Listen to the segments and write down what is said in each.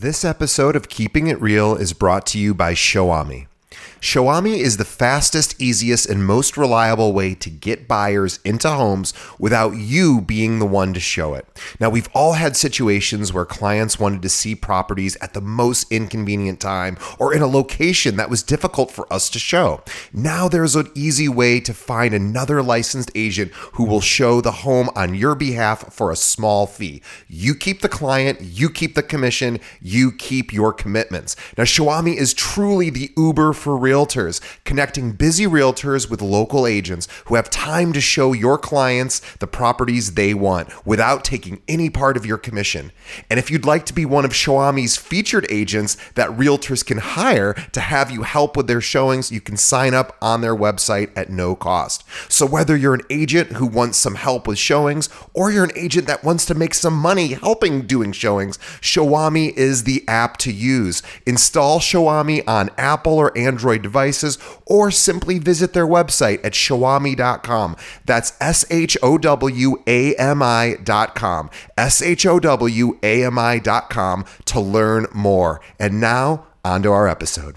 This episode of Keeping It Real is brought to you by ShowAMI. ShowAMI is the fastest, easiest, and most reliable way to get buyers into homes without you being the one to show it. Now, we've all had situations where clients wanted to see properties at the most inconvenient time or in a location that was difficult for us to show. Now, there's an easy way to find another licensed agent who will show the home on your behalf for a small fee. You keep the client, you keep the commission, you keep your commitments. Now, ShowAMI is truly the Uber for real realtors, connecting busy realtors with local agents who have time to show your clients the properties they want without taking any part of your commission. And if you'd like to be one of ShowAMI's featured agents that realtors can hire to have you help with their showings, you can sign up on their website at no cost. So whether you're an agent who wants some help with showings or you're an agent that wants to make some money helping doing showings, ShowAMI is the app to use. Install ShowAMI on Apple or Android devices or simply visit their website at ShowAMI.com. That's S H O W A M I.com. S H O W A M I.com to learn more. And now, on to our episode.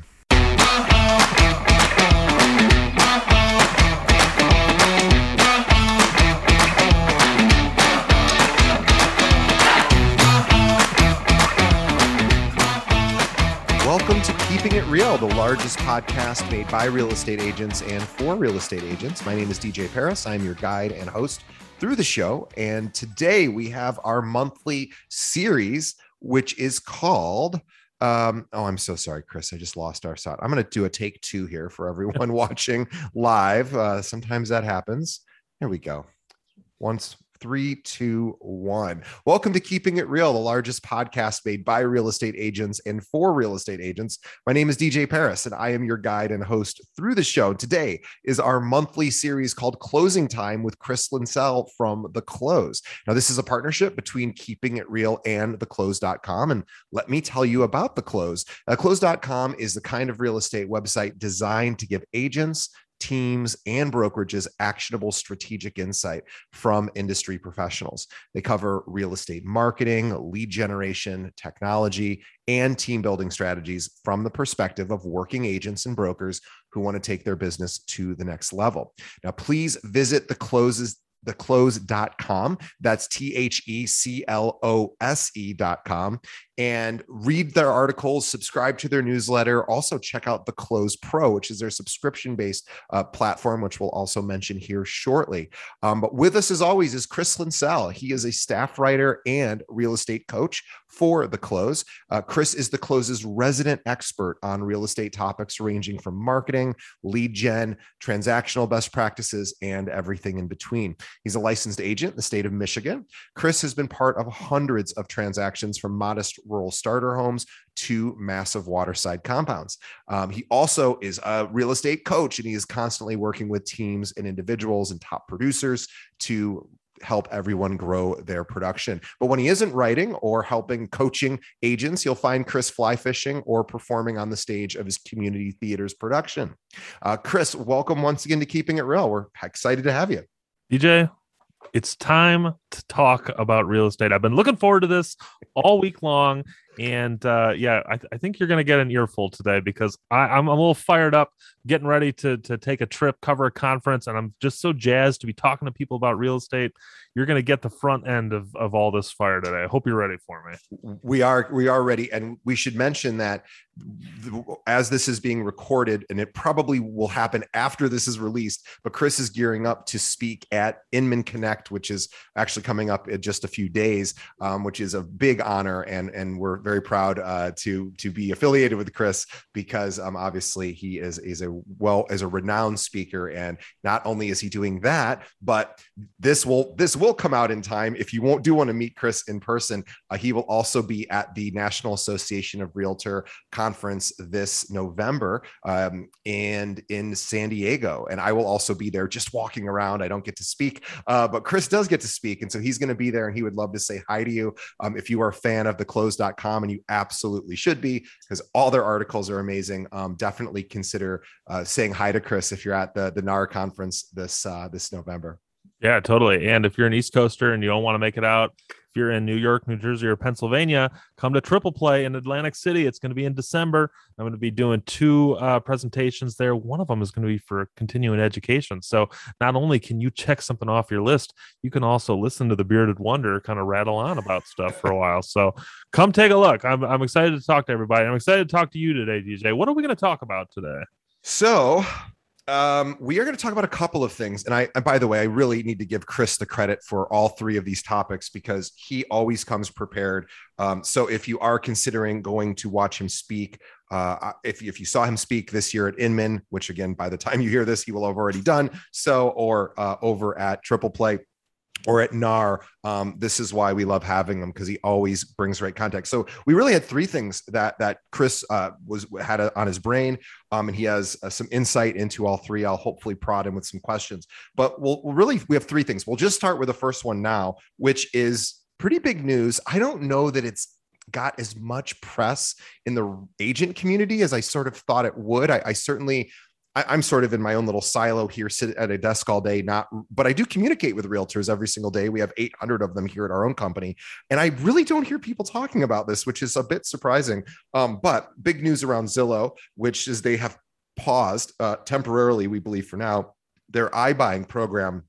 To Keeping It Real, the largest podcast made by real estate agents and for real estate agents. My name is DJ Paris. I'm your guide and host through the show. And today we have our monthly series, which is called. Um, oh, I'm so sorry, Chris. I just lost our shot. I'm going to do a take two here for everyone watching live. Uh, sometimes that happens. Here we go. Once three, two, one. Welcome to Keeping It Real, the largest podcast made by real estate agents and for real estate agents. My name is DJ Paris, and I am your guide and host through the show. Today is our monthly series called Closing Time with Chris Linsell from The Close. Now, this is a partnership between Keeping It Real and TheClose.com. And let me tell you about The Close. Uh, Close.com is the kind of real estate website designed to give agents, teams and brokerages actionable strategic insight from industry professionals. They cover real estate marketing, lead generation, technology, and team building strategies from the perspective of working agents and brokers who want to take their business to the next level. Now, please visit the closes theclose.com. That's T H E C L O S E.com and read their articles, subscribe to their newsletter. Also, check out The Close Pro, which is their subscription based uh, platform, which we'll also mention here shortly. Um, but with us, as always, is Chris Linsell. He is a staff writer and real estate coach for The Close. Uh, Chris is The Close's resident expert on real estate topics ranging from marketing, lead gen, transactional best practices, and everything in between. He's a licensed agent in the state of Michigan. Chris has been part of hundreds of transactions from modest rural starter homes to massive waterside compounds. Um, he also is a real estate coach and he is constantly working with teams and individuals and top producers to help everyone grow their production. But when he isn't writing or helping coaching agents, you'll find Chris fly fishing or performing on the stage of his community theater's production. Uh, Chris, welcome once again to Keeping It Real. We're excited to have you. DJ, it's time to talk about real estate. I've been looking forward to this all week long. And uh, yeah, I, th- I, think you're going to get an earful today because I, am a little fired up, getting ready to to take a trip, cover a conference, and I'm just so jazzed to be talking to people about real estate. You're going to get the front end of, of all this fire today. I hope you're ready for me. We are we are ready, and we should mention that as this is being recorded, and it probably will happen after this is released. But Chris is gearing up to speak at Inman Connect, which is actually coming up in just a few days, um, which is a big honor, and and we're very proud uh, to to be affiliated with Chris because um, obviously he is is a well as a renowned speaker, and not only is he doing that, but this will this will come out in time. If you won't do want to meet Chris in person, uh, he will also be at the National Association of Realtor conference this November um, and in San Diego, and I will also be there just walking around. I don't get to speak, uh, but Chris does get to speak, and so he's going to be there, and he would love to say hi to you. Um, if you are a fan of theclose.com and you absolutely should be because all their articles are amazing. Um, definitely consider uh, saying hi to Chris if you're at the the NAR conference this uh, this November. Yeah, totally. And if you're an East Coaster and you don't want to make it out, if you're in New York, New Jersey, or Pennsylvania, come to Triple Play in Atlantic City. It's going to be in December. I'm going to be doing two uh, presentations there. One of them is going to be for continuing education. So not only can you check something off your list, you can also listen to the Bearded Wonder kind of rattle on about stuff for a while. So come take a look. I'm, I'm excited to talk to everybody. I'm excited to talk to you today, DJ. What are we going to talk about today? So um, we are going to talk about a couple of things. And I, and by the way, I really need to give Chris the credit for all three of these topics because he always comes prepared. Um, so if you are considering going to watch him speak, uh, if, if you saw him speak this year at Inman, which again, by the time you hear this, he will have already done so, or uh, over at Triple Play, or at NAR. Um, this is why we love having him because he always brings right context. So we really had three things that that Chris uh, was had a, on his brain, um, and he has uh, some insight into all three. I'll hopefully prod him with some questions, but we'll, we'll really we have three things. We'll just start with the first one now, which is pretty big news. I don't know that it's got as much press in the agent community as I sort of thought it would. I, I certainly I, am sort of in my own little silo here, sit at a desk all day, not, but I do communicate with realtors every single day. We have 800 of them here at our own company. And I really don't hear people talking about this, which is a bit surprising. Um, but big news around Zillow, which is they have paused uh, temporarily, we believe for now, their iBuying program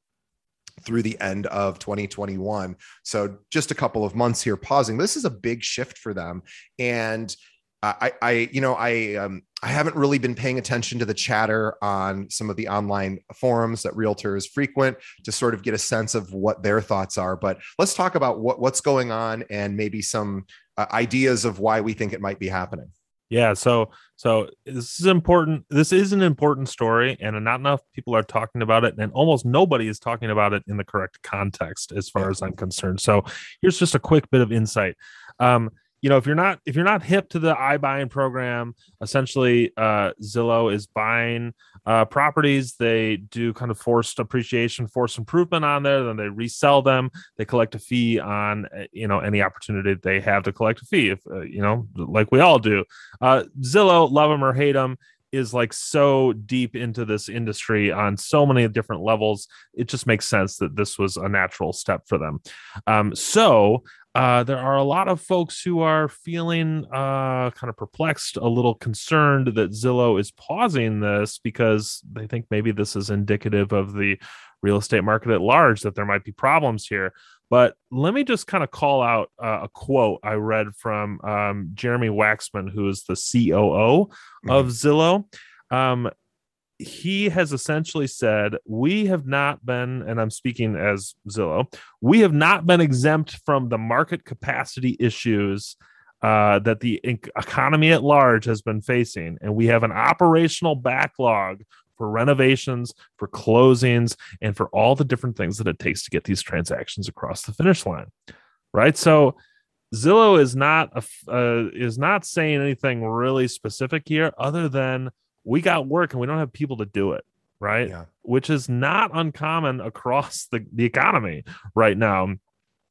through the end of 2021. So just a couple of months here pausing. This is a big shift for them. And I, I, you know, I, um, I haven't really been paying attention to the chatter on some of the online forums that realtors frequent to sort of get a sense of what their thoughts are. But let's talk about what, what's going on and maybe some uh, ideas of why we think it might be happening. Yeah, so so this is important. This is an important story, and not enough people are talking about it, and almost nobody is talking about it in the correct context, as far as I'm concerned. So here's just a quick bit of insight. Um, you know if you're not if you're not hip to the iBuying program essentially uh, zillow is buying uh, properties. They do kind of forced appreciation forced improvement on there then they resell them. They collect a fee on uh, you know any opportunity they have to collect a fee if uh, you know like we all do. Uh, zillow love them or hate them is like so deep into this industry on so many different levels. It just makes sense that this was a natural step for them. Um, so uh, there are a lot of folks who are feeling uh, kind of perplexed, a little concerned that Zillow is pausing this because they think maybe this is indicative of the real estate market at large, that there might be problems here. But let me just kind of call out uh, a quote I read from um, Jeremy Wacksman, who is the COO mm-hmm. of Zillow. Um, he has essentially said we have not been and i'm speaking as zillow we have not been exempt from the market capacity issues uh, that the economy at large has been facing. And we have an operational backlog for renovations for closings and for all the different things that it takes to get these transactions across the finish line. Right? So zillow is not a, uh, is not saying anything really specific here other than we got work and we don't have people to do it right? Yeah. which is not uncommon across the, the economy right now.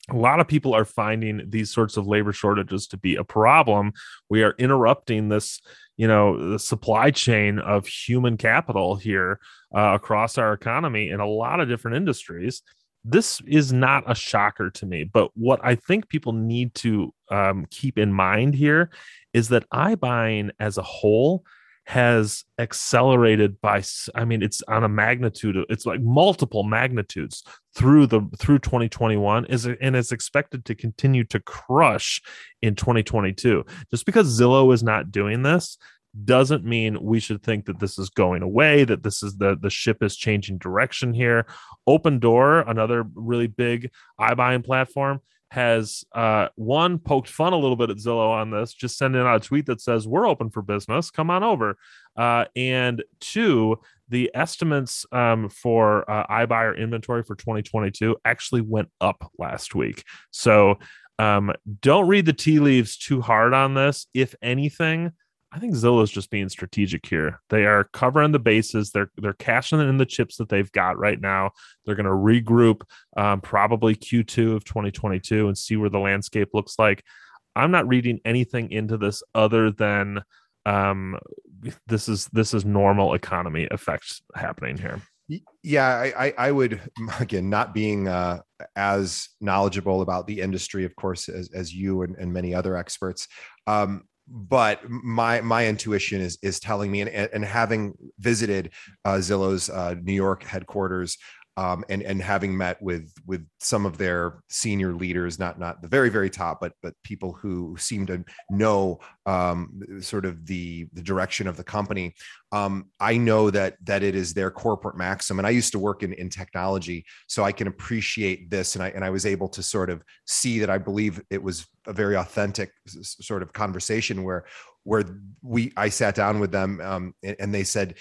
A lot of people are finding these sorts of labor shortages to be a problem. We are interrupting this you know the supply chain of human capital here uh, across our economy in a lot of different industries. This is not a shocker to me but what i think people need to um, keep in mind here is that iBuying as a whole has accelerated by i mean it's on a magnitude it's like multiple magnitudes through the through 2021 is and is expected to continue to crush in 2022 just because zillow is not doing this doesn't mean we should think that this is going away that this is the the ship is changing direction here. Opendoor another really big iBuying platform has uh, one poked fun a little bit at Zillow on this, just sending out a tweet that says we're open for business, come on over. Uh, and two, the estimates um, for uh, iBuyer inventory for 2022 actually went up last week. So um, don't read the tea leaves too hard on this. If anything, I think Zillow's just being strategic here. They are covering the bases. They're they're cashing in the chips that they've got right now. They're going to regroup um, probably Q2 of 2022 and see where the landscape looks like. I'm not reading anything into this other than um, this is this is normal economy effects happening here. Yeah, I, I, I would again not being uh, as knowledgeable about the industry, of course, as, as you and, and many other experts. Um, but my my intuition is is telling me, and, and having visited uh, Zillow's uh, New York headquarters, um, and and having met with with some of their senior leaders, not not the very very top, but but people who seem to know um, sort of the the direction of the company. Um, I know that that it is their corporate maxim, and I used to work in in technology, so I can appreciate this, and I and I was able to sort of see that I believe it was a very authentic sort of conversation where where we I sat down with them um, and, and they said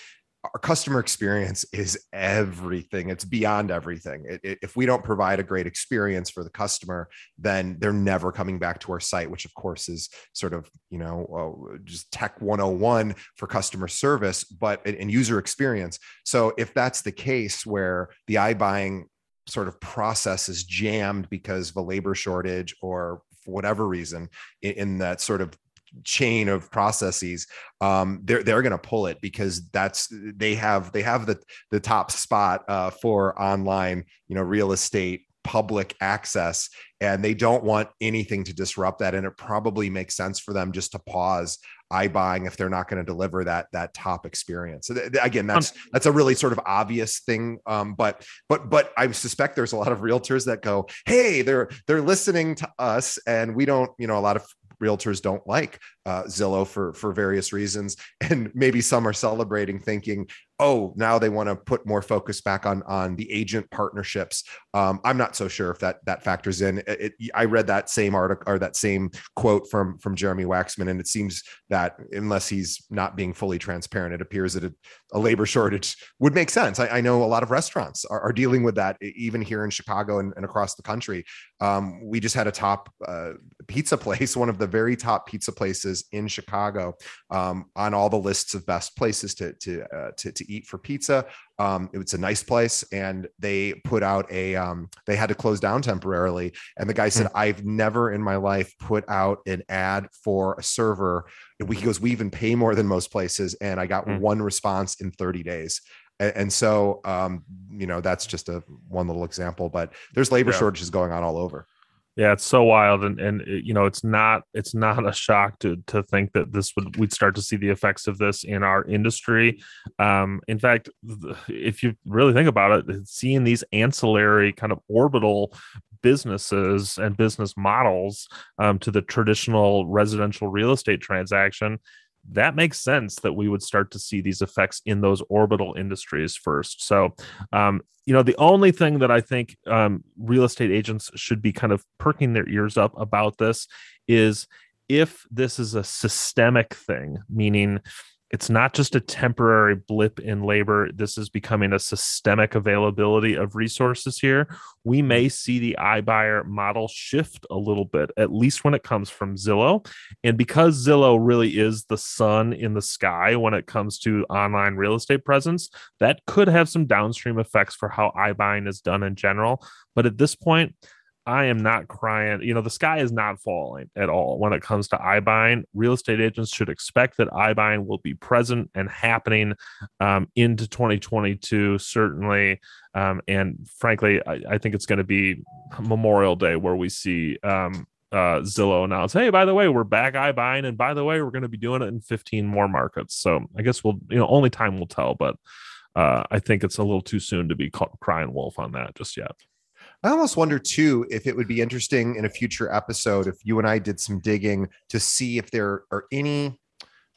our customer experience is everything. It's beyond everything. It, it, if we don't provide a great experience for the customer then they're never coming back to our site which of course is sort of you know uh, just tech 101 for customer service but in user experience. So if that's the case where the iBuying sort of process is jammed because of a labor shortage or for whatever reason in, in that sort of chain of processes um, they're they're going to pull it because that's they have they have the the top spot uh, for online you know real estate public access and they don't want anything to disrupt that and it probably makes sense for them just to pause iBuying if they're not going to deliver that that top experience. So th- again, that's that's a really sort of obvious thing. Um, but but but I suspect there's a lot of realtors that go, hey, they're they're listening to us, and we don't, you know, a lot of realtors don't like uh, Zillow for for various reasons, and maybe some are celebrating, thinking, "Oh, now they want to put more focus back on on the agent partnerships." Um, I'm not so sure if that that factors in. It, it, I read that same article or that same quote from from Jeremy Wacksman, and it seems that unless he's not being fully transparent, it appears that a, a labor shortage would make sense. I, I, know a lot of restaurants are, are, dealing with that, even here in Chicago and, and across the country. Um, we just had a top uh, pizza place, one of the very top pizza places places in Chicago um, on all the lists of best places to to uh, to, to, eat for pizza. Um, it's a nice place, and they put out a um, they had to close down temporarily. And the guy said, mm-hmm. "I've never in my life put out an ad for a server." He goes, "We even pay more than most places," and I got mm-hmm. one response in 30 days and, so um, you know that's just a one little example but there's labor yeah. shortages going on all over yeah, it's so wild, and and you know, it's not it's not a shock to to think that this would we'd start to see the effects of this in our industry. Um, in fact, if you really think about it, seeing these ancillary kind of orbital businesses and business models um, to the traditional residential real estate transaction that makes sense that we would start to see these effects in those orbital industries first. So, um, you know, the only thing that I think um, real estate agents should be kind of perking their ears up about this is if this is a systemic thing, meaning it's not just a temporary blip in labor. This is becoming a systemic availability of resources here. We hmm. may see the iBuyer model shift a little bit, at least when it comes from Zillow. And because Zillow really is the sun in the sky when it comes to online real estate presence, that could have some downstream effects for how iBuying is done in general. But at this point, I am not crying. You know, the sky is not falling at all when it comes to iBuying. Real estate agents should expect that iBuying will be present and happening um, into 2022, certainly. Um, and frankly, I, I think it's going to be Memorial Day where we see um, uh, Zillow announce, "Hey, by the way, we're back iBuying, and by the way, we're going to be doing it in 15 more markets." So I guess we'll, you know, only time will tell. But uh, I think it's a little too soon to be crying wolf on that just yet. I almost wonder too if it would be interesting in a future episode if you and I did some digging to see if there are any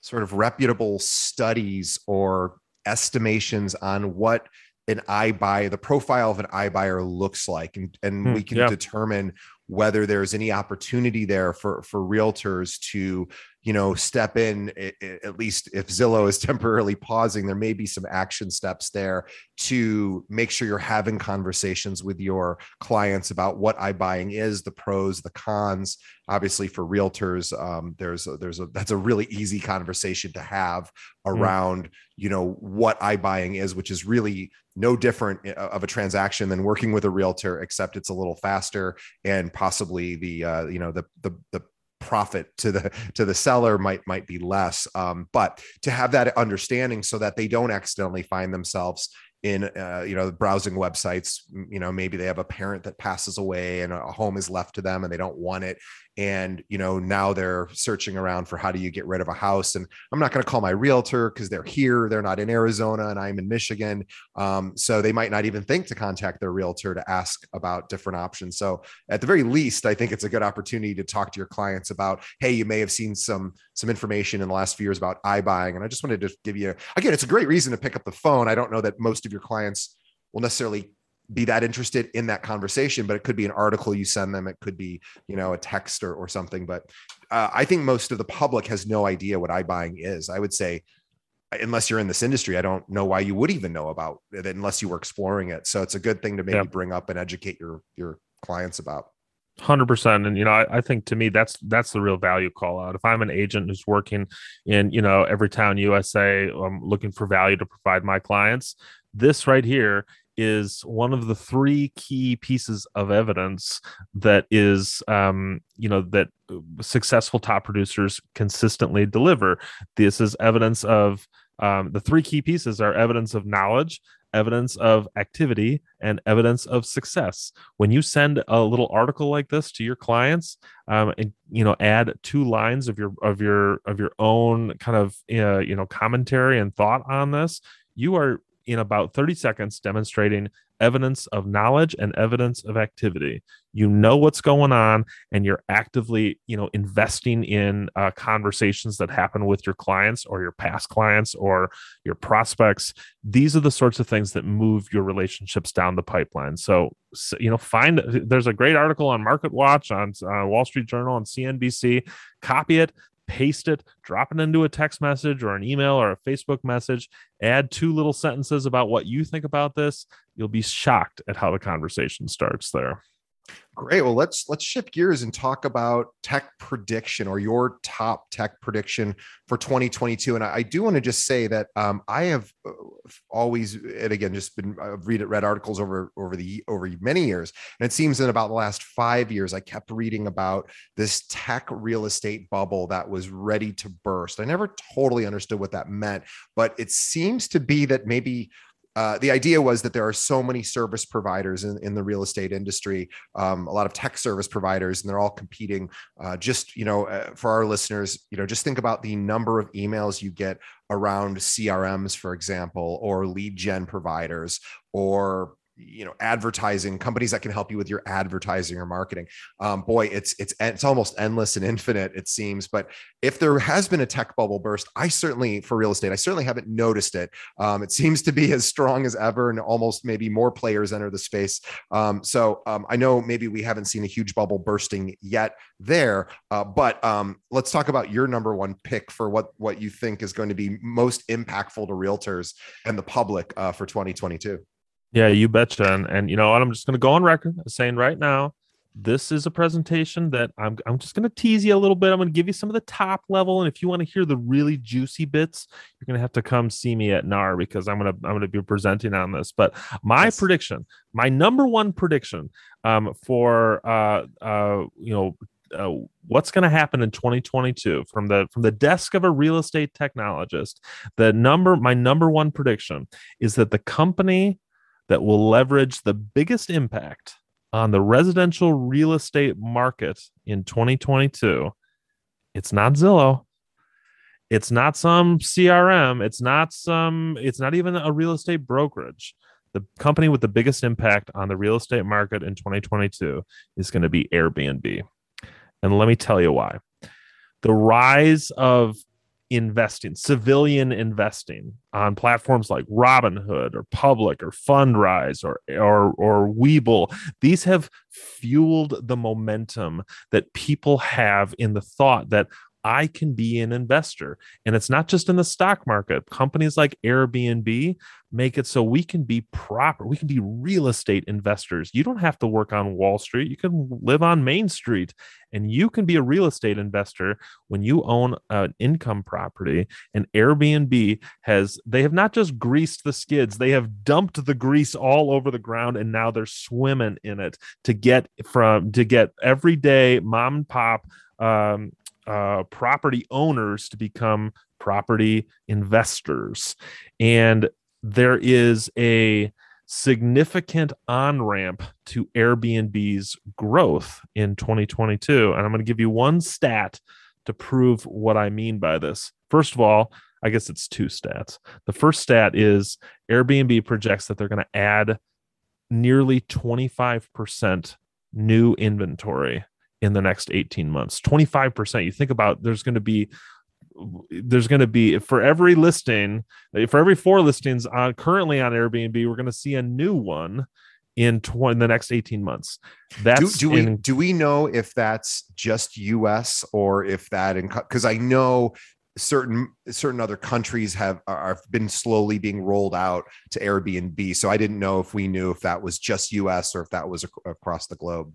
sort of reputable studies or estimations on what an iBuyer, the profile of an iBuyer looks like, and, and hmm, we can yeah. determine whether there's any opportunity there for for realtors to you know step in at least if zillow is temporarily pausing there may be some action steps there to make sure you're having conversations with your clients about what iBuying is the pros the cons obviously for realtors um, there's a, there's a that's a really easy conversation to have mm. around mm. you know what iBuying is which is really no different uh, of a transaction than working with a realtor except it's a little faster and possibly the uh, you know the the the profit to the to the seller might might be less. Um, but to have that understanding so that they don't accidentally find themselves in uh, you know browsing websites you know maybe they have a parent that passes away and a home is left to them and they don't want it and you know now they're searching around for how do you get rid of a house and i'm not going to call my realtor because they're here they're not in arizona and i'm in michigan um, so they might not even think to contact their realtor to ask about different options so at the very least i think it's a good opportunity to talk to your clients about hey you may have seen some some information in the last few years about iBuying and i just wanted to give you again it's a great reason to pick up the phone i don't know that most of your clients will necessarily be that interested in that conversation but it could be an article you send them it could be you know a text or, or something but uh, i think most of the public has no idea what iBuying is i would say unless you're in this industry i don't know why you would even know about it unless you were exploring it so it's a good thing to maybe yeah. bring up and educate your your clients about Hundred percent, and you know, I, I, think to me that's that's the real value call out. If I'm an agent who's working in you know every town USA, I'm looking for value to provide my clients. This right here is one of the three key pieces of evidence that is, um, you know, that successful top producers consistently deliver. This is evidence of um, the three key pieces are evidence of knowledge, evidence of activity and evidence of success when you send a little article like this to your clients um, and you know add two lines of your of your of your own kind of uh, you know commentary and thought on this you are in about 30 seconds demonstrating evidence of knowledge and evidence of activity. You know what's going on and you're actively you know investing in uh, conversations that happen with your clients or your past clients or your prospects. These are the sorts of things that move your relationships down the pipeline. So, so you know find there's a great article on market watch on uh, wall street journal and cnbc copy it paste it, drop it into a text message or an email or a Facebook message, add two little sentences about what you think about this. You'll be shocked at how the conversation starts there. Great. Well, let's let's shift gears and talk about tech prediction or your top tech prediction for 2022. And I, I do want to just say that um, I have uh, always, and again, just been I've read it, read articles over over the over many years, and it seems in about the last five years, I kept reading about this tech real estate bubble that was ready to burst. I never totally understood what that meant, but it seems to be that maybe uh, the idea was that there are so many service providers in, in the real estate industry, um, a lot of tech service providers, and they're all competing. Uh, just you know, uh, for our listeners, you know, just think about the number of emails you get around CRMs, for example, or lead gen providers, or you know advertising companies that can help you with your advertising or marketing. Um, boy it's it's it's almost endless and infinite it seems but if there has been a tech bubble burst i certainly for real estate i certainly haven't noticed it. Um, it seems to be as strong as ever and almost maybe more players enter the space. Um, so um, i know maybe we haven't seen a huge bubble bursting yet there uh, but um, let's talk about your number one pick for what what you think is going to be most impactful to realtors and the public uh, for 2022 yeah, you betcha. And, and you know what? I'm just going to go on record saying right now, this is a presentation that I'm, I'm just going to tease you a little bit. I'm going to give you some of the top level. And if you want to hear the really juicy bits, you're going to have to come see me at NAR because I'm going to, I'm going to be presenting on this. But my yes. prediction, my number one prediction um, for, uh, uh, you know, uh, what's going to happen in 2022 from the from the desk of a real estate technologist the number my number one prediction is that the company that will leverage the biggest impact on the residential real estate market in 2022. It's not Zillow. It's not some CRM. It's not some, it's not even a real estate brokerage. The company with the biggest impact on the real estate market in 2022 is going to be Airbnb. And let me tell you why. The rise of investing, civilian investing on platforms like Robinhood or Public or Fundrise or or or Webull. These have fueled the momentum that people have in the thought that I can be an investor. And it's not just in the stock market. Companies like Airbnb make it so we can be proper, we can be real estate investors. You don't have to work on Wall Street, you can live on Main Street, and you can be a real estate investor when you own an income property. And Airbnb has, they have not just greased the skids, they have dumped the grease all over the ground, and now they're swimming in it to get from, to get everyday mom and pop um, uh, property owners to become property investors. And there is a significant on ramp to Airbnb's growth in 2022. And I'm going to give you one stat to prove what I mean by this. First of all, I guess it's two stats. The first stat is Airbnb projects that they're going to add nearly 25% new inventory in the next 18 months. 25%. You think about there's going to be there's going to be for every listing for every four listings on currently on airbnb we're going to see a new one in, tw- in the next 18 months that's do, do in, we do we know if that's just us or if that because i know certain certain other countries have are been slowly being rolled out to airbnb so i didn't know if we knew if that was just us or if that was ac- across the globe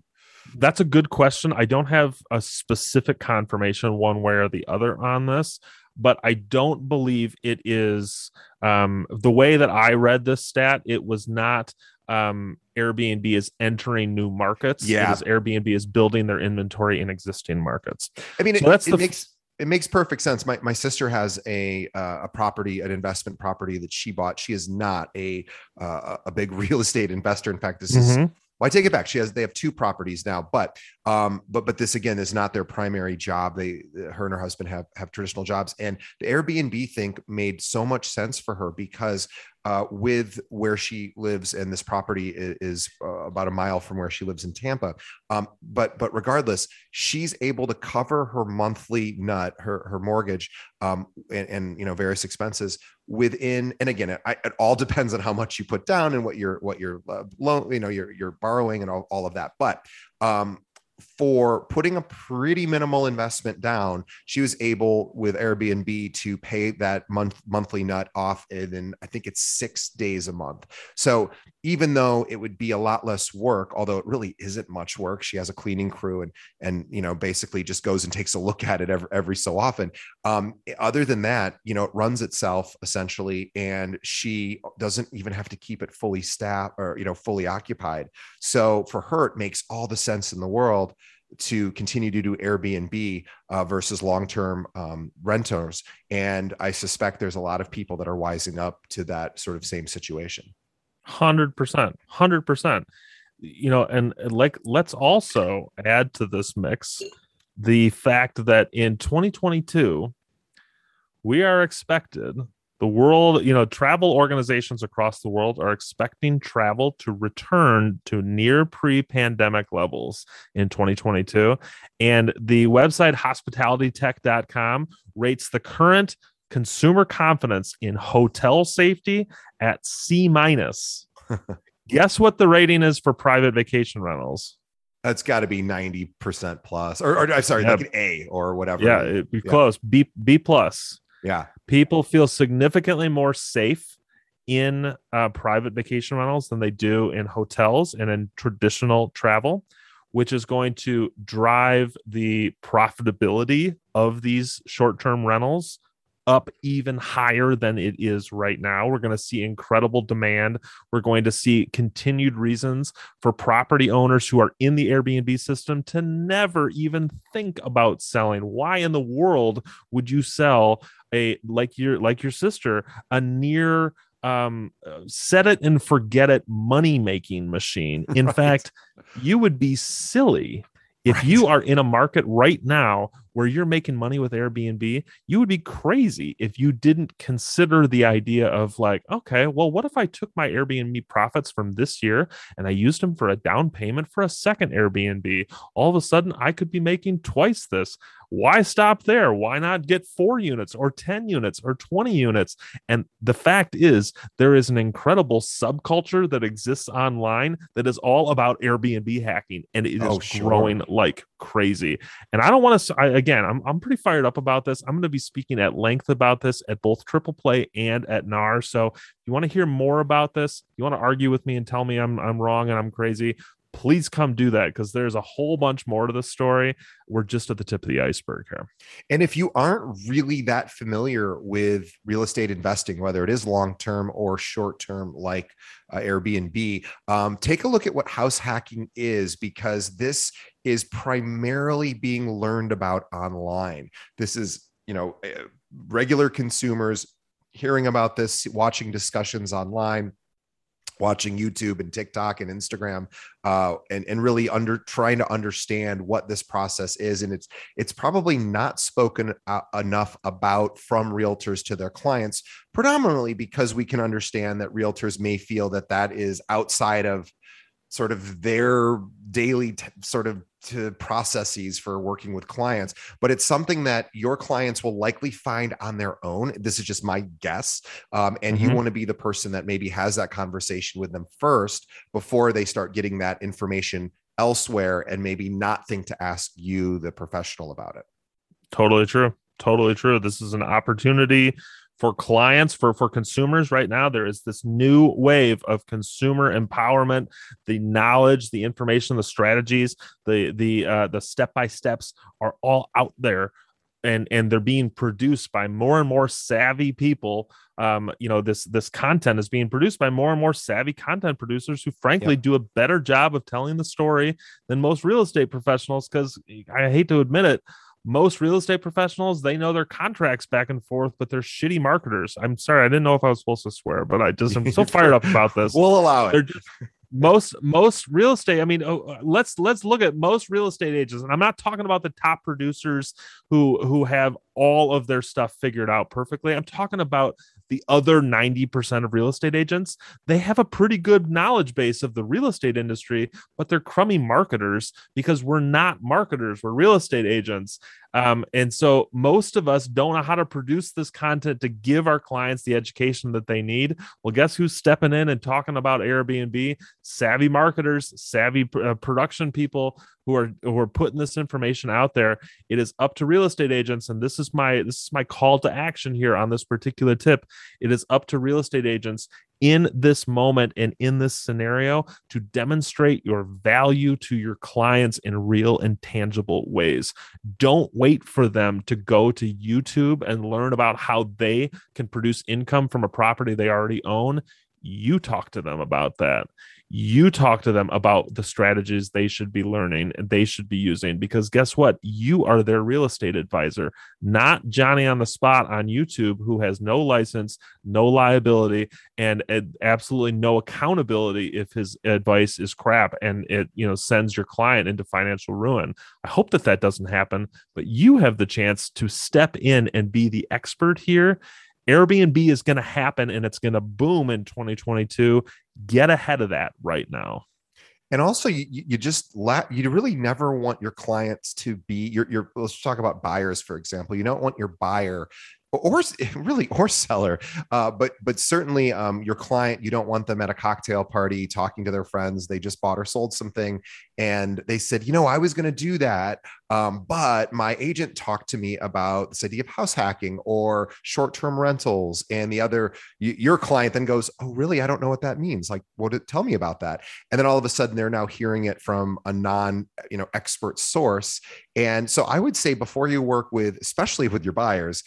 that's a good question. I don't have a specific confirmation one way or the other on this, but I don't believe it is um, the way that I read this stat. It was not um, Airbnb is entering new markets. Yeah, is Airbnb is building their inventory in existing markets. I mean, so it, that's it the makes it makes perfect sense. My my sister has a uh, a property, an investment property that she bought. She is not a uh, a big real estate investor. In fact, this mm-hmm. is well, I take it back. She has they have two properties now, but um, but but this again is not their primary job. They her and her husband have have traditional jobs, and the Airbnb thing made so much sense for her because uh, with where she lives, and this property is, is uh, about a mile from where she lives in Tampa. Um, but but regardless, she's able to cover her monthly nut, her her mortgage, um, and, and you know various expenses within. And again, it, it, all depends on how much you put down and what your what your uh, loan, you know, your your borrowing and all, all of that. But um, for putting a pretty minimal investment down, she was able with Airbnb to pay that month monthly nut off in I think it's six days a month. So even though it would be a lot less work, although it really isn't much work, she has a cleaning crew and and you know basically just goes and takes a look at it every, every so often. Um, other than that, you know, it runs itself essentially, and she doesn't even have to keep it fully staffed or you know fully occupied. So for her, it makes all the sense in the world to continue to do Airbnb uh, versus long-term um, renters. And I suspect there's a lot of people that are wising up to that sort of same situation. Hundred percent, hundred percent. You know, and like let's also add to this mix the fact that in 2022 we are expected the world, you know, travel organizations across the world are expecting travel to return to near pre pandemic levels in 2022. And the website hospitalitytech.com rates the current consumer confidence in hotel safety at C minus. Guess what the rating is for private vacation rentals? That's got to be 90% plus, or, or I'm sorry, yeah. like an A or whatever. Yeah, it'd be yeah. close. B B plus. Yeah. People feel significantly more safe in uh, private vacation rentals than they do in hotels and in traditional travel, which is going to drive the profitability of these short term rentals up even higher than it is right now. We're going to see incredible demand. We're going to see continued reasons for property owners who are in the Airbnb system to never even think about selling. Why in the world would you sell a like your like your sister a near um set it and forget it money making machine in right. fact you would be silly if right. you are in a market right now where you're making money with Airbnb, you would be crazy if you didn't consider the idea of like, okay, well, what if I took my Airbnb profits from this year and I used them for a down payment for a second Airbnb? All of a sudden, I could be making twice this why stop there? Why not get four units or 10 units or 20 units? And the fact is, there is an incredible subculture that exists online that is all about Airbnb hacking and it is oh, sure. growing like crazy. And I don't want to, again, I'm, I'm pretty fired up about this. I'm going to be speaking at length about this at both Triple Play and at NAR. So if you want to hear more about this, you want to argue with me and tell me I'm, I'm wrong and I'm crazy, please come do that because there's a whole bunch more to the story. We're just at the tip of the iceberg here. And if you aren't really that familiar with real estate investing, whether it is long term or short term, like uh, Airbnb, um, take a look at what house hacking is because this is primarily being learned about online. This is, you know, eh, regular consumers hearing about this, watching discussions online, watching YouTube and TikTok and Instagram, uh, and and really under trying to understand what this process is, and it's it's probably not spoken uh, enough about from realtors to their clients, predominantly because we can understand that realtors may feel that that is outside of sort of their daily t- sort of to processes for working with clients but it's something that your clients will likely find on their own. This is just my guess um, and mm-hmm. you want to be the person that maybe has that conversation with them first before they start getting that information elsewhere and maybe not think to ask you the professional about it. Totally true. Totally true. This is an opportunity for clients for for consumers right now there is this new wave of consumer empowerment the knowledge the information the strategies the the uh, the step by steps are all out there and and they're being produced by more and more savvy people um you know this this content is being produced by more and more savvy content producers who frankly yep. do a better job of telling the story than most real estate professionals because i hate to admit it most real estate professionals they know their contracts back and forth but they're shitty marketers. I'm sorry i didn't know if i was supposed to swear but i just am so fired up about this. We'll allow it. Just, most most real estate i mean oh, uh, let's let's look at most real estate agents and i'm not talking about the top producers who who have all of their stuff figured out perfectly i'm talking about the other 90% of real estate agents they have a pretty good knowledge base of the real estate industry but they're crummy marketers because we're not marketers we're real estate agents um, and so most of us don't know how to produce this content to give our clients the education that they need. Well, guess who's stepping in and talking about Airbnb? Savvy marketers, savvy uh, production people who are who are putting this information out there. It is up to real estate agents, and this is my this is my call to action here on this particular tip. It is up to real estate agents in this moment and in this scenario to demonstrate your value to your clients in real and tangible ways. Don't wait for them to go to YouTube and learn about how they can produce income from a property they already own. You talk to them about that you talk to them about the strategies they should be learning and they should be using because guess what? You are their real estate advisor not johnny on the spot on youtube who has no license no liability and absolutely no accountability if his advice is crap and it you know sends your client into financial ruin. I hope that that doesn't happen but you have the chance to step in and be the expert here Airbnb is going to happen and it's going to boom in 2022. Get ahead of that right now. And also, you, you just la- you really never want your clients to be your your. Let's talk about buyers, for example. You don't want your buyer or really or seller uh, but but certainly um, your client you don't want them at a cocktail party talking to their friends. They just bought or sold something and they said you know i was going to do that um, but my agent talked to me about this idea of house hacking or short-term rentals and the other your client then goes oh really? I don't know what that means. Like what tell me about that. And then all of a sudden they're now hearing it from a non you know expert source. And so i would say before you work with especially with your buyers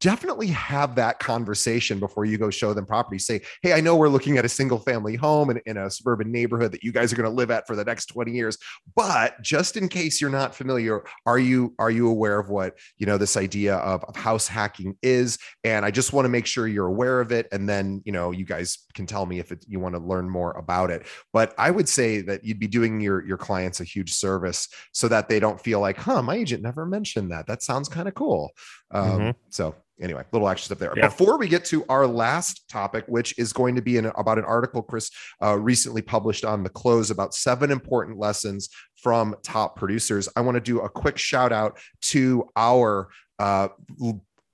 definitely have that conversation before you go show them property. Say, hey, I know we're looking at a single family home in, in a suburban neighborhood that you guys are going to live at for the next 20 years. But just in case you're not familiar, are you are you aware of what you know this idea of, of house hacking is? And I just want to make sure you're aware of it. And then you know you guys can tell me if it, you want to learn more about it. But I would say that you'd be doing your your clients a huge service so that they don't feel like, huh, my agent never mentioned that. That sounds kind of cool. Um, mm-hmm. So anyway, little extra stuff there. Yeah. Before we get to our last topic, which is going to be an, about an article Chris uh, recently published on the close about seven important lessons from top producers, I want to do a quick shout out to our uh,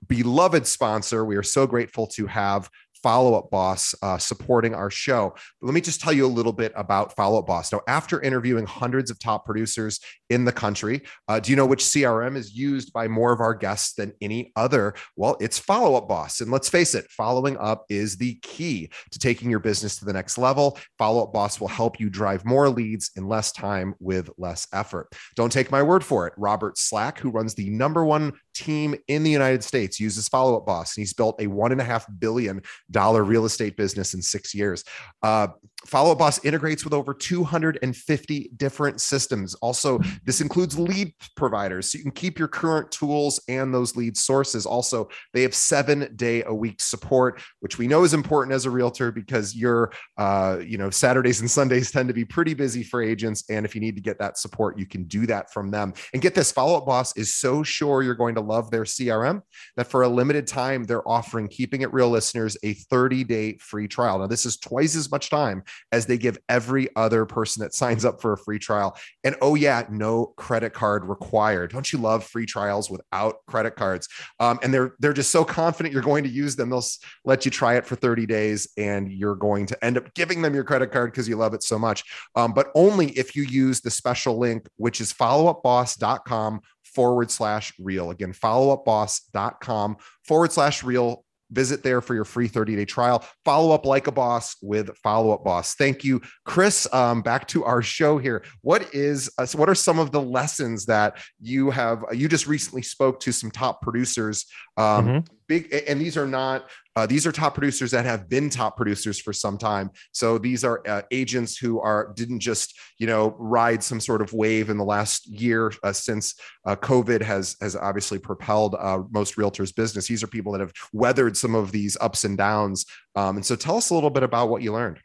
beloved sponsor. We are so grateful to have Follow Up Boss uh, supporting our show. But let me just tell you a little bit about Follow Up Boss. Now, after interviewing hundreds of top producers in the country, uh, do you know which CRM is used by more of our guests than any other? Well, it's Follow Up Boss. And let's face it, following up is the key to taking your business to the next level. Follow Up Boss will help you drive more leads in less time with less effort. Don't take my word for it. Robert Slack, who runs the number one team in the United States uses Follow Up Boss, and he's built a one and a half billion dollar real estate business in six years. Uh, Follow Up Boss integrates with over 250 different systems. Also, this includes lead providers, so you can keep your current tools and those lead sources. Also, they have seven day a week support, which we know is important as a realtor because your, uh, you know, Saturdays and Sundays tend to be pretty busy for agents. And if you need to get that support, you can do that from them. And get this Follow Up Boss is so sure you're going to love their CRM that for a limited time, they're offering Keeping It Real listeners a 30 day free trial. Now, this is twice as much time as they give every other person that signs up for a free trial. And oh, yeah, no credit card required. Don't you love free trials without credit cards? Um, and they're they're just so confident you're going to use them. They'll let you try it for 30 days and you're going to end up giving them your credit card because you love it so much. Um, but only if you use the special link, which is followupboss.com forward slash real. Again, followupboss.com forward slash real. Visit there for your free 30 day trial. Follow up like a boss with follow up boss. Thank you chris. Um, back to our show here. What is uh, what are some of the lessons that you have uh, you just recently spoke to some top producers um, mm-hmm. big and these are not uh, these are top producers that have been top producers for some time. So these are uh, agents who are didn't just you know ride some sort of wave in the last year uh, since uh, COVID has has obviously propelled uh, most realtors' business. These are people that have weathered some of these ups and downs. Um, and so tell us a little bit about what you learned.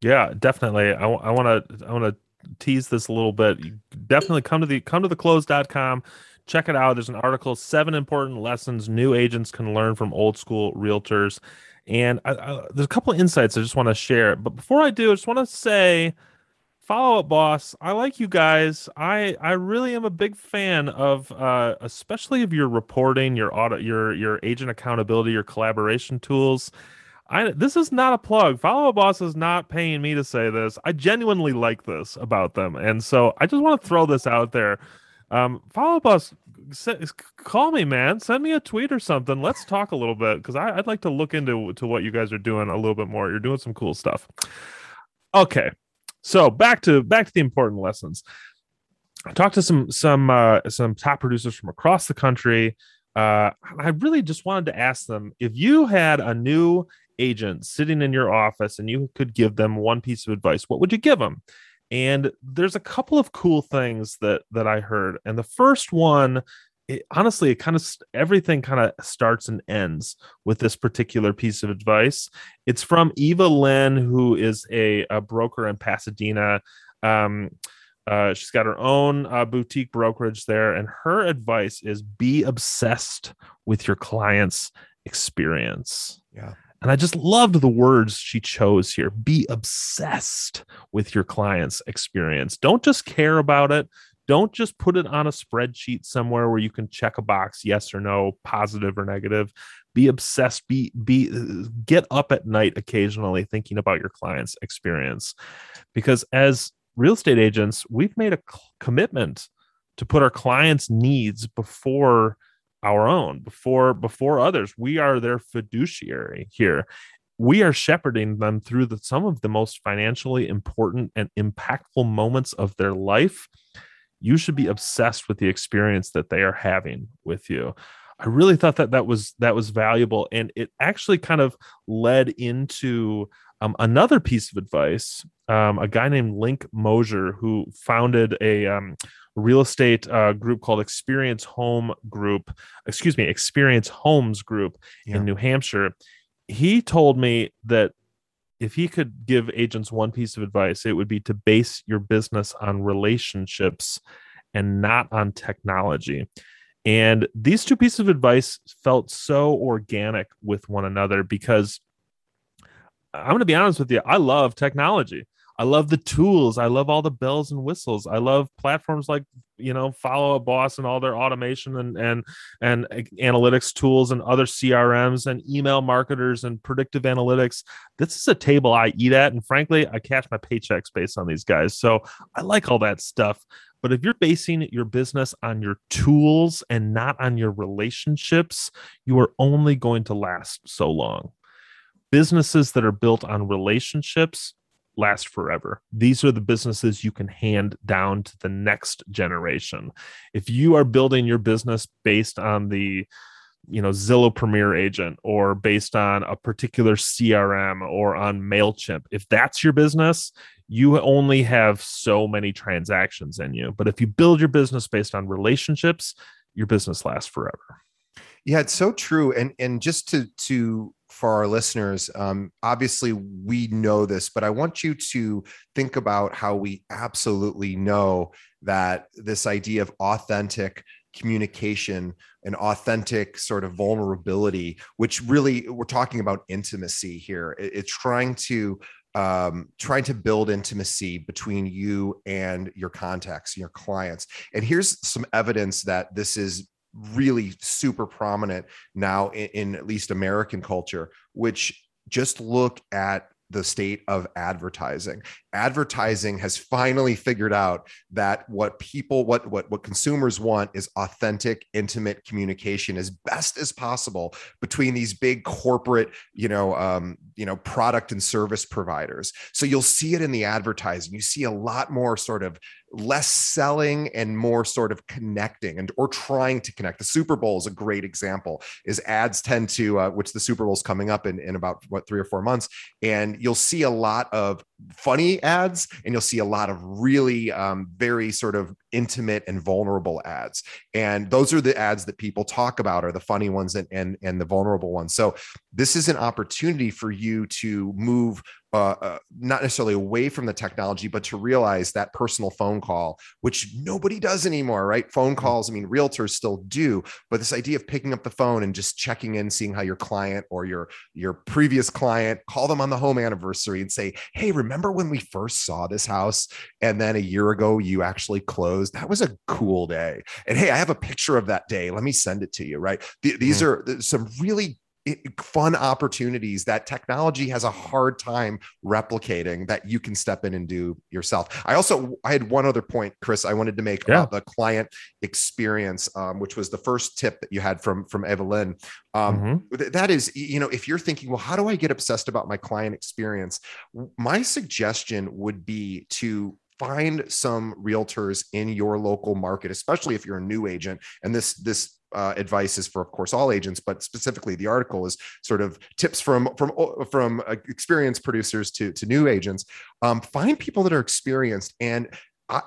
Yeah, definitely. I want to I want to tease this a little bit. definitely come to the come to the close.com check it out. There's an article, seven important lessons new agents can learn from old school realtors. And I, I, there's a couple of insights I just want to share. But before I do, I just want to say, follow up, boss. I like you guys. I I really am a big fan of, uh, especially of your reporting, your audit, your your agent accountability, your collaboration tools. I, this is not a plug. Follow up boss is not paying me to say this. I genuinely like this about them, and so I just want to throw this out there. Um, Follow Up Boss. Call me, man. Send me a tweet or something. Let's talk a little bit because I'd like to look into to what you guys are doing a little bit more. You're doing some cool stuff. Okay, so back to back to the important lessons. I talked to some some uh, some top producers from across the country. Uh, I really just wanted to ask them if you had a new agent sitting in your office and you could give them one piece of advice, what would you give them? And there's a couple of cool things that that i heard. And the first one it, honestly it kind of everything kind of starts and ends with this particular piece of advice. It's from eva lynn who is a, a broker in pasadena. Um, uh, she's got her own uh, boutique brokerage there and her advice is be obsessed with your clients experience. Yeah and I just loved the words she chose here. Be obsessed with your client's experience. Don't just care about it. Don't just put it on a spreadsheet somewhere where you can check a box yes or no, positive or negative. Be obsessed. Be be get up at night occasionally thinking about your client's experience. Because as real estate agents, we've made a commitment to put our clients' needs before our own. Before before others we are their fiduciary here. We are shepherding them through the, some of the most financially important and impactful moments of their life. You should be obsessed with the experience that they are having with you. I really thought that that was that was valuable and it actually kind of led into um, another piece of advice um, a guy named link mosier who founded a um, real estate uh, group called Experience Home Group, excuse me, Experience Homes Group yeah. in New Hampshire. He told me that if he could give agents one piece of advice, it would be to base your business on relationships and not on technology. And these two pieces of advice felt so organic with one another because I'm going to be honest with you, I love technology. I love the tools. I love all the bells and whistles. I love platforms like you know Follow Up Boss and all their automation and and and analytics tools and other CRMs and email marketers and predictive analytics. This is a table I eat at, and frankly, I cash my paychecks based on these guys. So I like all that stuff. But if you're basing your business on your tools and not on your relationships, you are only going to last so long. Businesses that are built on relationships last forever. These are the businesses you can hand down to the next generation. If you are building your business based on the you know Zillow Premier Agent or based on a particular CRM or on Mailchimp, if that's your business, you only have so many transactions in you. But if you build your business based on relationships, your business lasts forever. Yeah, it's so true. And and just to to for our listeners, um, obviously we know this, but I want you to think about how we absolutely know that this idea of authentic communication and authentic sort of vulnerability, which really we're talking about intimacy here. It's trying to um, trying to build intimacy between you and your contacts, your clients. And here's some evidence that this is really super prominent now in, in at least American culture, which just look at the state of advertising. Advertising has finally figured out that what people, what what what consumers want is authentic, intimate communication as best as possible between these big corporate, you know, um, you know, product and service providers. So you'll see it in the advertising. You see a lot more sort of less selling and more sort of connecting and or trying to connect. The super bowl is a great example is ads tend to uh, which the super bowl is coming up in, in about what three or four months and you'll see a lot of funny ads and you'll see a lot of really um, very sort of intimate and vulnerable ads and those are the ads that people talk about are the funny ones and and, and the vulnerable ones. So this is an opportunity for you to move uh, uh, not necessarily away from the technology, but to realize that personal phone call, which nobody does anymore, right? Phone mm-hmm. calls, I mean, realtors still do, but this idea of picking up the phone and just checking in, seeing how your client or your your previous client call them on the home anniversary and say, "Hey, remember when we first saw this house and then a year ago you actually closed? That was a cool day." And hey, I have a picture of that day. Let me send it to you, right? Th- these mm-hmm. are some really fun opportunities that technology has a hard time replicating that you can step in and do yourself. I also I had one other point, Chris, I wanted to make yeah. about the client experience, um, which was the first tip that you had from from Evelyn. Um, mm-hmm. th- that is, you know, if you're thinking, well, how do I get obsessed about my client experience? My suggestion would be to find some realtors in your local market especially if you're a new agent and this this uh, advice is for, of course, all agents, but specifically the article is sort of tips from from from uh, experienced producers to to new agents. Um, find people that are experienced and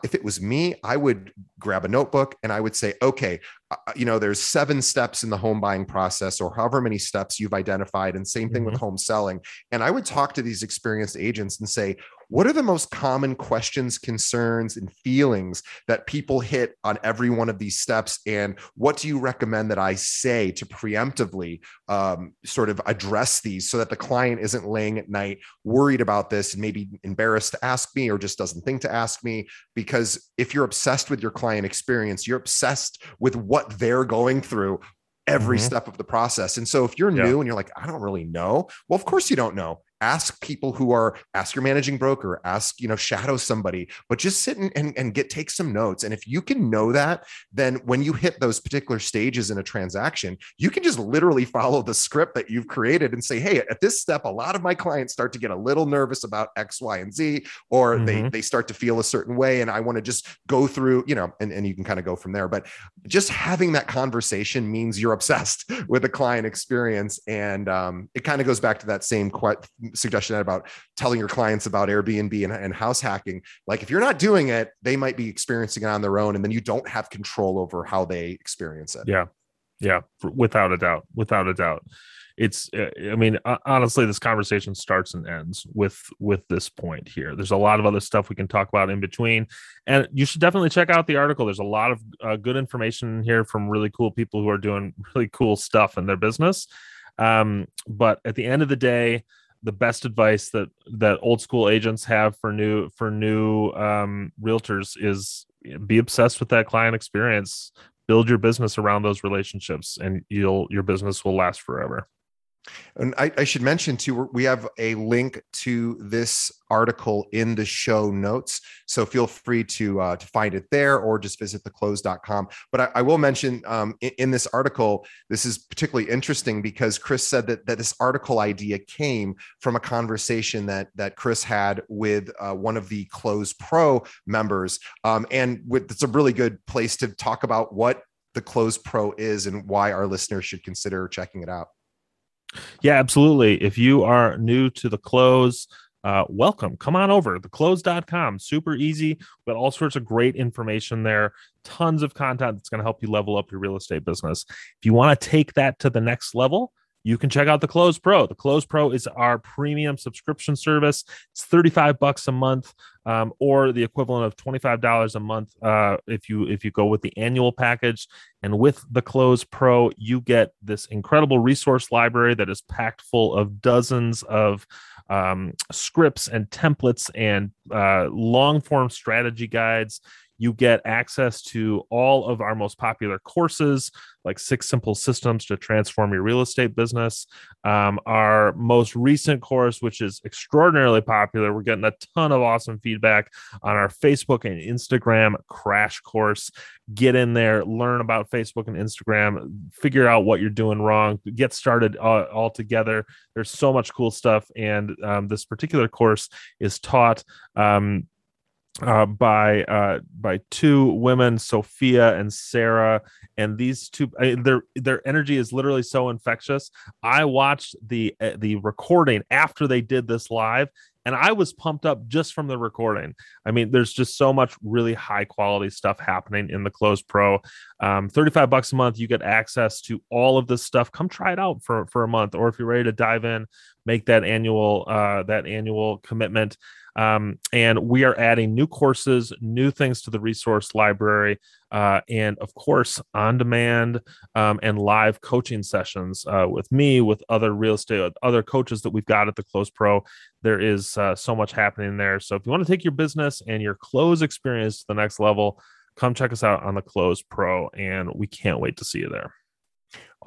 if it was me, I would grab a notebook and I would say, okay, uh, uh, you know, there's seven steps in the home buying process or however many steps you've identified. And same thing mm-hmm. with home selling. And I would talk to these experienced agents and say, what are the most common questions, concerns, and feelings that people hit on every one of these steps? And what do you recommend that I say to preemptively um, sort of address these so that the client isn't laying at night worried about this and maybe embarrassed to ask me or just doesn't think to ask me? Because if you're obsessed with your client experience, you're obsessed with what they're going through every mm-hmm. step of the process. And so if you're yeah. new and you're like, I don't really know, well, of course you don't know ask people who are ask your managing broker ask you know shadow somebody but just sit and, and, and get take some notes and if you can know that then when you hit those particular stages in a transaction you can just literally follow the script that you've created and say hey at this step a lot of my clients start to get a little nervous about x y and z or mm-hmm. they they start to feel a certain way and i want to just go through you know and, and you can kind of go from there but just having that conversation means you're obsessed with the client experience and um, it kind of goes back to that same que- suggestion about telling your clients about Airbnb and, and house hacking. Like if you're not doing it, they might be experiencing it on their own, and then you don't have control over how they experience it. Yeah, yeah, without a doubt, without a doubt. It's, uh, I mean, honestly, this conversation starts and ends with with this point here. There's a lot of other stuff we can talk about in between, and you should definitely check out the article. There's a lot of uh, good information here from really cool people who are doing really cool stuff in their business. Um, but at the end of the day, the best advice that that old school agents have for new for new um, realtors is be obsessed with that client experience. Build your business around those relationships and you'll your business will last forever And I, I, should mention too, we have a link to this article in the show notes. So feel free to uh, to find it there or just visit theclose.com. But I, I will mention um, in, in, this article, this is particularly interesting because Chris said that, that this article idea came from a conversation that, that Chris had with uh, one of the Close Pro members. Um, and with, it's a really good place to talk about what the Close Pro is and why our listeners should consider checking it out. Yeah, absolutely. If you are new to the close, uh, welcome. Come on over. Theclose.com. Super easy, but all sorts of great information there. Tons of content that's going to help you level up your real estate business. If you want to take that to the next level, you can check out the Close Pro. The Close Pro is our premium subscription service. It's 35 bucks a month, um, or the equivalent of $25 a month uh, if you if you go with the annual package. And with the Close Pro, you get this incredible resource library that is packed full of dozens of um, scripts and templates and uh, long form strategy guides you get access to all of our most popular courses, like Six Simple Systems to Transform Your Real Estate Business. Um, our most recent course, which is extraordinarily popular, we're getting a ton of awesome feedback on our Facebook and Instagram crash course. Get in there, learn about Facebook and Instagram, figure out what you're doing wrong, get started uh, all together. There's so much cool stuff. And um, this particular course is taught. Um, uh, by uh, by two women, Sophia and Sarah, and these two uh, their their energy is literally so infectious. I watched the uh, the recording after they did this live, and I was pumped up just from the recording. I mean, there's just so much really high quality stuff happening in the Close Pro. Um, 35 bucks a month, you get access to all of this stuff. Come try it out for for a month, or if you're ready to dive in, make that annual uh, that annual commitment. Um, and we are adding new courses, new things to the resource library, uh, and of course, on demand um, and live coaching sessions uh, with me, with other real estate, other coaches that we've got at the Close Pro. There is uh, so much happening there. So if you want to take your business and your close experience to the next level, come check us out on the Close Pro, and we can't wait to see you there.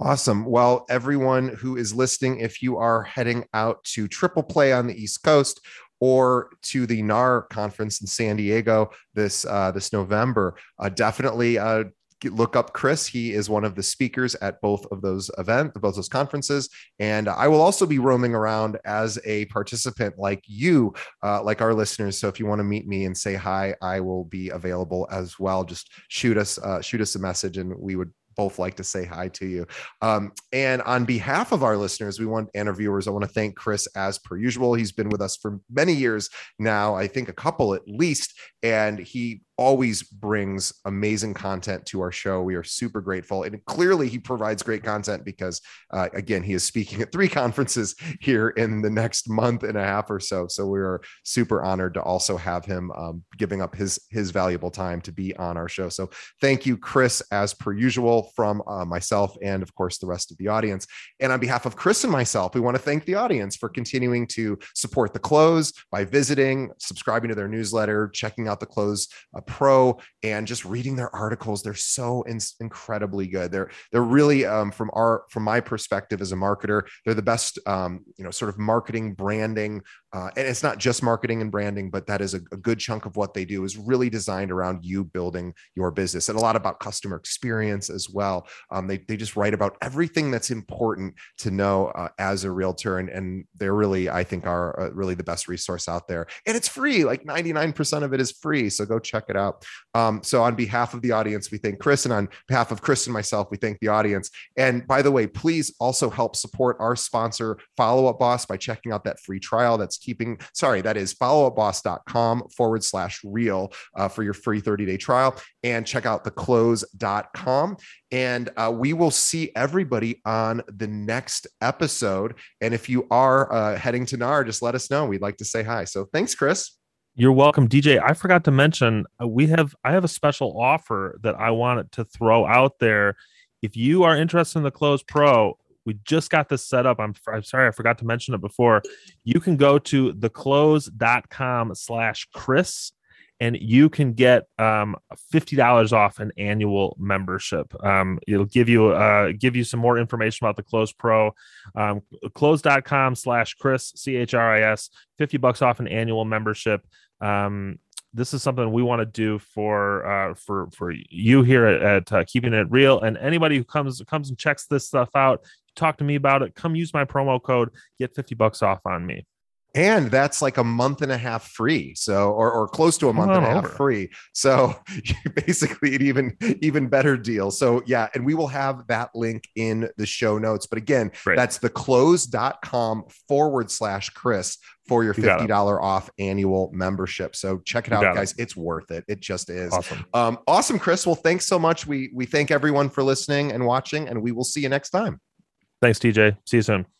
Awesome. Well, everyone who is listening, if you are heading out to Triple Play on the East Coast or to the NAR conference in San Diego this uh, this November, uh, definitely uh, look up Chris. He is one of the speakers at both of those events, both those conferences, and I will also be roaming around as a participant, like you, uh, like our listeners. So if you want to meet me and say hi, I will be available as well. Just shoot us uh, shoot us a message, and we would both like to say hi to you. Um, and on behalf of our listeners, we want and our viewers, I want to thank Chris as per usual. He's been with us for many years now, I think a couple at least, and he always brings amazing content to our show. We are super grateful. And clearly, he provides great content because, uh, again, he is speaking at three conferences here in the next month and a half or so. So we are super honored to also have him um, giving up his his valuable time to be on our show. So thank you, Chris, as per usual, from uh, myself and of course the rest of the audience. And on behalf of Chris and myself, we want to thank the audience for continuing to support the close by visiting, subscribing to their newsletter, checking out the close. Uh, Pro and just reading their articles. They're so in- incredibly good. They're they're really um, from our from my perspective as a marketer, they're the best um, you know sort of marketing branding uh, and it's not just marketing and branding, but that is a, a, good chunk of what they do is really designed around you building your business and a lot about customer experience as well. Um, they, they just write about everything that's important to know uh, as a realtor. And, and they're really, I think, are uh, really the best resource out there. And it's free, like 99% of it is free. So go check it out. Um, so, on behalf of the audience, we thank Chris. And on behalf of Chris and myself, we thank the audience. And by the way, please also help support our sponsor, Follow Up Boss, by checking out that free trial that's keeping, sorry, that is followupboss.com forward slash real uh, for your free 30 day trial and check out theclose.com. And uh, we will see everybody on the next episode. And if you are uh, heading to NAR, just let us know. We'd like to say hi. So thanks, Chris. You're welcome, DJ. I forgot to mention uh, we have I have a special offer that I wanted to throw out there. If you are interested in the Close Pro, we just got this set up. I'm, I'm sorry, I forgot to mention it before. You can go to theclose.com slash Chris and you can get um, $50 off an annual membership. Um, it'll give you uh, give you some more information about the Close Pro. Um, close.com slash Chris, C H R I S, 50 bucks off an annual membership. Um, this is something we want to do for uh, for for you here at, at uh, keeping it real. And anybody who comes comes and checks this stuff out talk to me about it come use my promo code get 50 bucks off on me and that's like a month and a half free so or, or close to a month and a half over. free. So basically an even even better deal. So yeah and we will have that link in the show notes. But again Great. that's the close.com forward slash chris for your $50 off annual membership. So check it you out guys it. it's worth it. It just is. Awesome. Um, awesome chris. Well thanks so much. We we thank everyone for listening and watching and we will see you next time. Thanks DJ see you soon